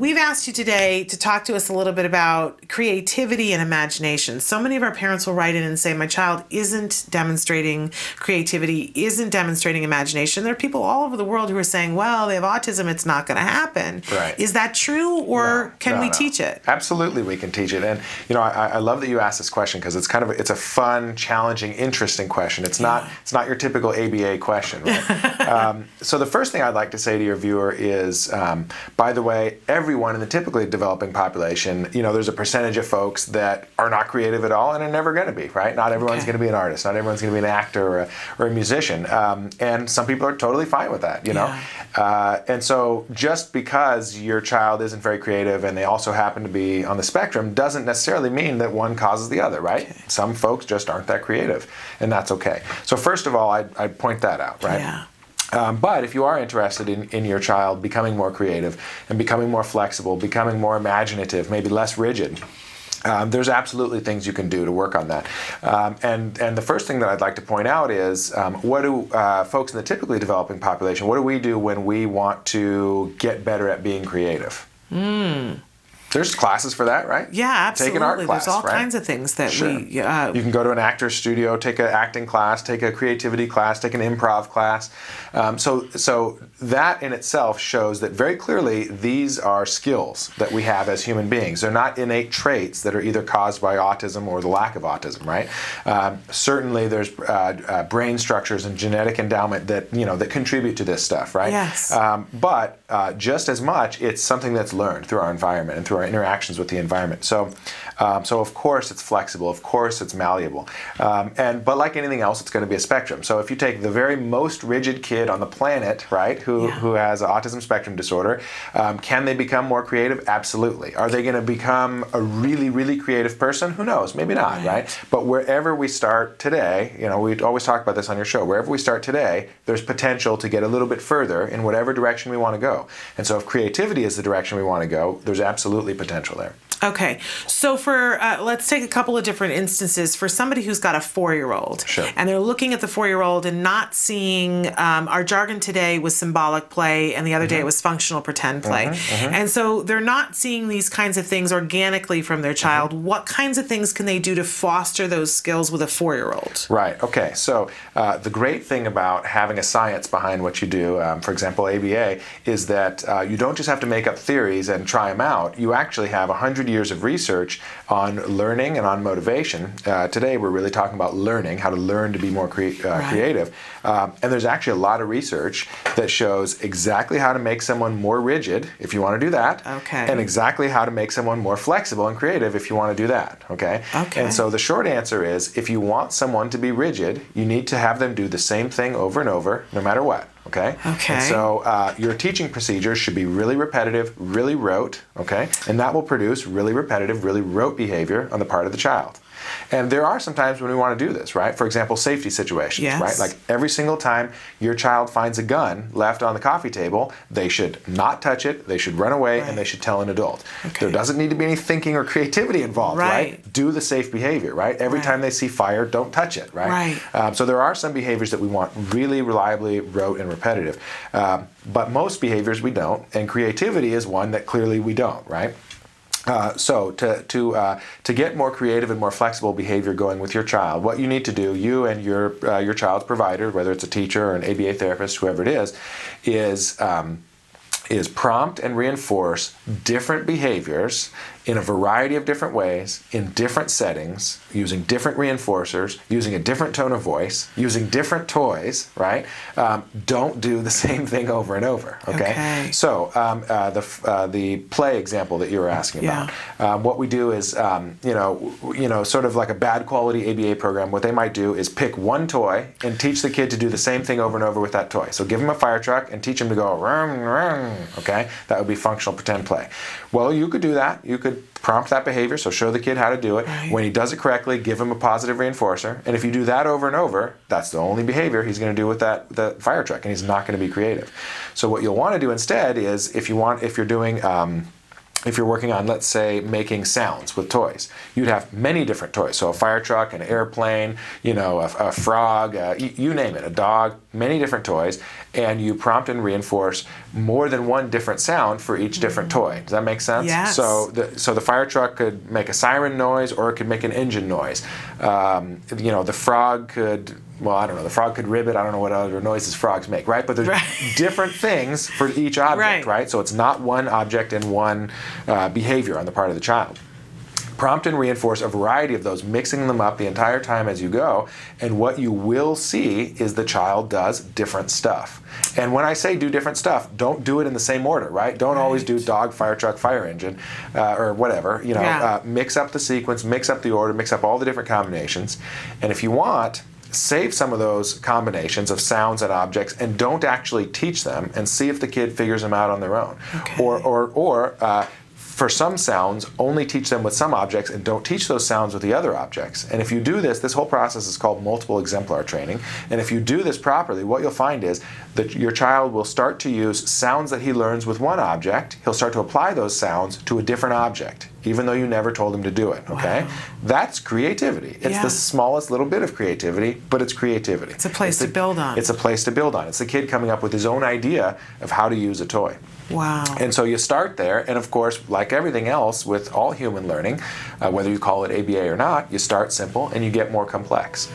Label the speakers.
Speaker 1: we've asked you today to talk to us a little bit about creativity and imagination. So many of our parents will write in and say, My child isn't demonstrating creativity, isn't demonstrating imagination. There are people all over the world who are saying, Well, they have autism, it's not going to happen.
Speaker 2: Right.
Speaker 1: Is that true, or
Speaker 2: No,
Speaker 1: can
Speaker 2: no,
Speaker 1: we
Speaker 2: no.
Speaker 1: teach it?
Speaker 2: Absolutely, we can teach it. And you know, I, I love that you asked this question because it's kind of a, it's a fun, challenging, interesting question. It's not it's not your typical ABA question, right? um, so the first thing I'd like to say to your viewer is, um, by the way, everyone in the typically developing population, you know, there's a percentage of folks that are not creative at all and are never going to be, right? Not everyone's
Speaker 1: Okay.
Speaker 2: going to be an artist. Not everyone's going to be an actor or a, or a musician. Um, and some people are totally fine with that, you know.
Speaker 1: Yeah.
Speaker 2: Uh, and so just because your child isn't very creative and they also happen to be on the spectrum doesn't necessarily mean that one causes the other, right? Some folks just aren't that creative, and that's okay. So first of all, I'd, I'd point that out, right?
Speaker 1: Yeah.
Speaker 2: Um, but if you are interested in, in your child becoming more creative and becoming more flexible, becoming more imaginative, maybe less rigid, um, there's absolutely things you can do to work on that. Um, and, and the first thing that I'd like to point out is um, what do uh, folks in the typically developing population, what do we do when we want to get better at being creative? There's classes for that, right?
Speaker 1: Yeah,
Speaker 2: Take
Speaker 1: absolutely.
Speaker 2: an art class,
Speaker 1: There's all
Speaker 2: right?
Speaker 1: kinds of things that
Speaker 2: Sure.
Speaker 1: we. Uh,
Speaker 2: You can go to an actor's studio, take an acting class, take a creativity class, take an improv class. Um, so, so that in itself shows that very clearly these are skills that we have as human beings. They're not innate traits that are either caused by autism or the lack of autism, right? Um, certainly, there's uh, uh, brain structures and genetic endowment that you know that contribute to this stuff, right?
Speaker 1: Yes.
Speaker 2: Um, but uh, just as much, it's something that's learned through our environment and through interactions with the environment. So, um, so of course it's flexible. Of course it's malleable. Um, and but like anything else, it's going to be a spectrum. So if you take the very most rigid kid on the planet, right, who
Speaker 1: Yeah.
Speaker 2: who has autism spectrum disorder, um, can they become more creative? Absolutely. Are they going to become a really really creative person? Who knows? Maybe not,
Speaker 1: Right.
Speaker 2: right? But wherever we start today, you know, we always talk about this on your show. Wherever we start today, there's potential to get a little bit further in whatever direction we want to go. And so, if creativity is the direction we want to go, there's absolutely potential there.
Speaker 1: Okay, so for uh, let's take a couple of different instances for somebody who's got a four-year-old,
Speaker 2: Sure.
Speaker 1: and they're looking at the four-year-old and not seeing um, our jargon today was symbolic play, and the other
Speaker 2: Mm-hmm.
Speaker 1: day it was functional pretend play, and so they're not seeing these kinds of things organically from their child.
Speaker 2: Mm-hmm.
Speaker 1: What kinds of things can they do to foster those skills with a four-year-old?
Speaker 2: Right. Okay. So uh, the great thing about having a science behind what you do, um, for example, ABA, is that uh, you don't just have to make up theories and try them out. You actually have a hundred years of research on learning and on motivation. Uh, today, we're really talking about learning, how to learn to be more uh,
Speaker 1: Right.
Speaker 2: creative. Um, and there's actually a lot of research that shows exactly how to make someone more rigid, if you want to do that,
Speaker 1: Okay.
Speaker 2: and exactly how to make someone more flexible and creative, if you want to do that. Okay.
Speaker 1: Okay.
Speaker 2: And so the short answer is if you want someone to be rigid, you need to have them do the same thing over and over, no matter what. Okay?
Speaker 1: Okay.
Speaker 2: And so uh, your teaching procedures should be really repetitive, really rote, okay? And that will produce really repetitive, really rote behavior on the part of the child. And there are some times when we want to do this, right? For example, safety situations,
Speaker 1: Yes.
Speaker 2: right? Like every single time your child finds a gun left on the coffee table, they should not touch it, they should run away,
Speaker 1: Right.
Speaker 2: and they should tell an adult.
Speaker 1: Okay.
Speaker 2: There doesn't need to be any thinking or creativity involved,
Speaker 1: Right.
Speaker 2: right? Do the safe behavior, right? Every
Speaker 1: Right.
Speaker 2: time they see fire, don't touch it, right?
Speaker 1: Right.
Speaker 2: Um, so there are some behaviors that we want really reliably rote and repetitive, um, but most behaviors we don't, and creativity is one that clearly we don't, right? Uh, so to to uh, to get more creative and more flexible behavior going with your child, what you need to do, you and your uh, your child's provider, whether it's a teacher or an ABA therapist, whoever it is, is um, is prompt and reinforce different behaviors in a variety of different ways, in different settings, using different reinforcers, using a different tone of voice, using different toys, right? Um, don't do the same thing over and over, okay?
Speaker 1: Okay.
Speaker 2: So um, uh, the, uh, the play example that you were asking
Speaker 1: Yeah.
Speaker 2: about, um, what we do is, um, you know, you know, sort of like a bad quality ABA program. What they might do is pick one toy and teach the kid to do the same thing over and over with that toy. So give him a fire truck and teach him to go rum, rum, okay? That would be functional pretend play. Well, you could do that. You could prompt that behavior, so show the kid how to do it.
Speaker 1: Right.
Speaker 2: When he does it correctly, give him a positive reinforcer. And if you do that over and over, that's the only behavior he's going to do with that the fire truck, and he's not going to be creative. So what you'll want to do instead is, if you want, if you're doing um, if you're working on, let's say, making sounds with toys, you'd have many different toys. So a fire truck, an airplane, you know, a, a frog, uh, you, you name it, a dog. Many different toys and you prompt and reinforce more than one different sound for each different toy. Does that make sense?
Speaker 1: Yes.
Speaker 2: So the so the fire truck could make a siren noise or it could make an engine noise. Um, you know, the frog could well, I don't know. The frog could ribbit. I don't know what other noises frogs make, right? But there's
Speaker 1: Right.
Speaker 2: different things for each object,
Speaker 1: Right.
Speaker 2: right? So it's not one object and one uh, behavior on the part of the child prompt and reinforce a variety of those, mixing them up the entire time as you go. And what you will see is the child does different stuff. And when I say do different stuff, don't do it in the same order, right? Don't always do dog, fire truck, fire engine, uh, or whatever. You know,
Speaker 1: Yeah.
Speaker 2: uh, mix up the sequence, mix up the order, mix up all the different combinations. And if you want, save some of those combinations of sounds and objects and don't actually teach them and see if the kid figures them out on their own.
Speaker 1: Okay.
Speaker 2: Or, or, or uh, for some sounds, only teach them with some objects and don't teach those sounds with the other objects. And if you do this, this whole process is called multiple exemplar training. And if you do this properly, what you'll find is that your child will start to use sounds that he learns with one object. He'll start to apply those sounds to a different object, even though you never told him to do it. Okay?
Speaker 1: Wow.
Speaker 2: That's creativity. It's
Speaker 1: Yeah.
Speaker 2: the smallest little bit of creativity, but it's creativity.
Speaker 1: It's a place
Speaker 2: It's
Speaker 1: to build on.
Speaker 2: It's a place to build on. It's the kid coming up with his own idea of how to use a toy.
Speaker 1: Wow.
Speaker 2: And so you start there, and of course, like everything else with all human learning, uh, whether you call it ABA or not, you start simple and you get more complex.